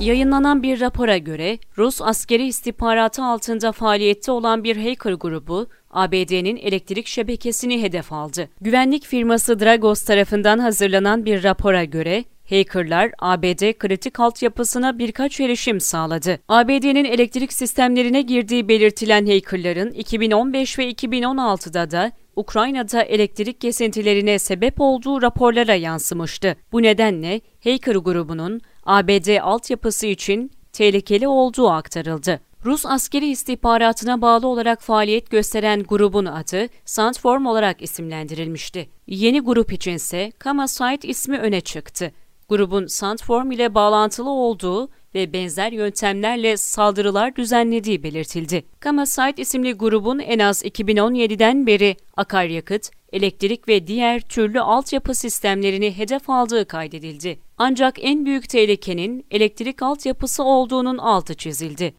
Yayınlanan bir rapora göre Rus askeri istihbaratı altında faaliyette olan bir hacker grubu ABD'nin elektrik şebekesini hedef aldı. Güvenlik firması Dragos tarafından hazırlanan bir rapora göre Hackerlar ABD kritik altyapısına birkaç erişim sağladı. ABD'nin elektrik sistemlerine girdiği belirtilen hackerların 2015 ve 2016'da da Ukrayna'da elektrik kesintilerine sebep olduğu raporlara yansımıştı. Bu nedenle hacker grubunun ABD altyapısı için tehlikeli olduğu aktarıldı. Rus askeri istihbaratına bağlı olarak faaliyet gösteren grubun adı Sandform olarak isimlendirilmişti. Yeni grup içinse Kamasite ismi öne çıktı. Grubun Sandform ile bağlantılı olduğu ve benzer yöntemlerle saldırılar düzenlediği belirtildi. Kamasite isimli grubun en az 2017'den beri akaryakıt, elektrik ve diğer türlü altyapı sistemlerini hedef aldığı kaydedildi. Ancak en büyük tehlikenin elektrik altyapısı olduğunun altı çizildi.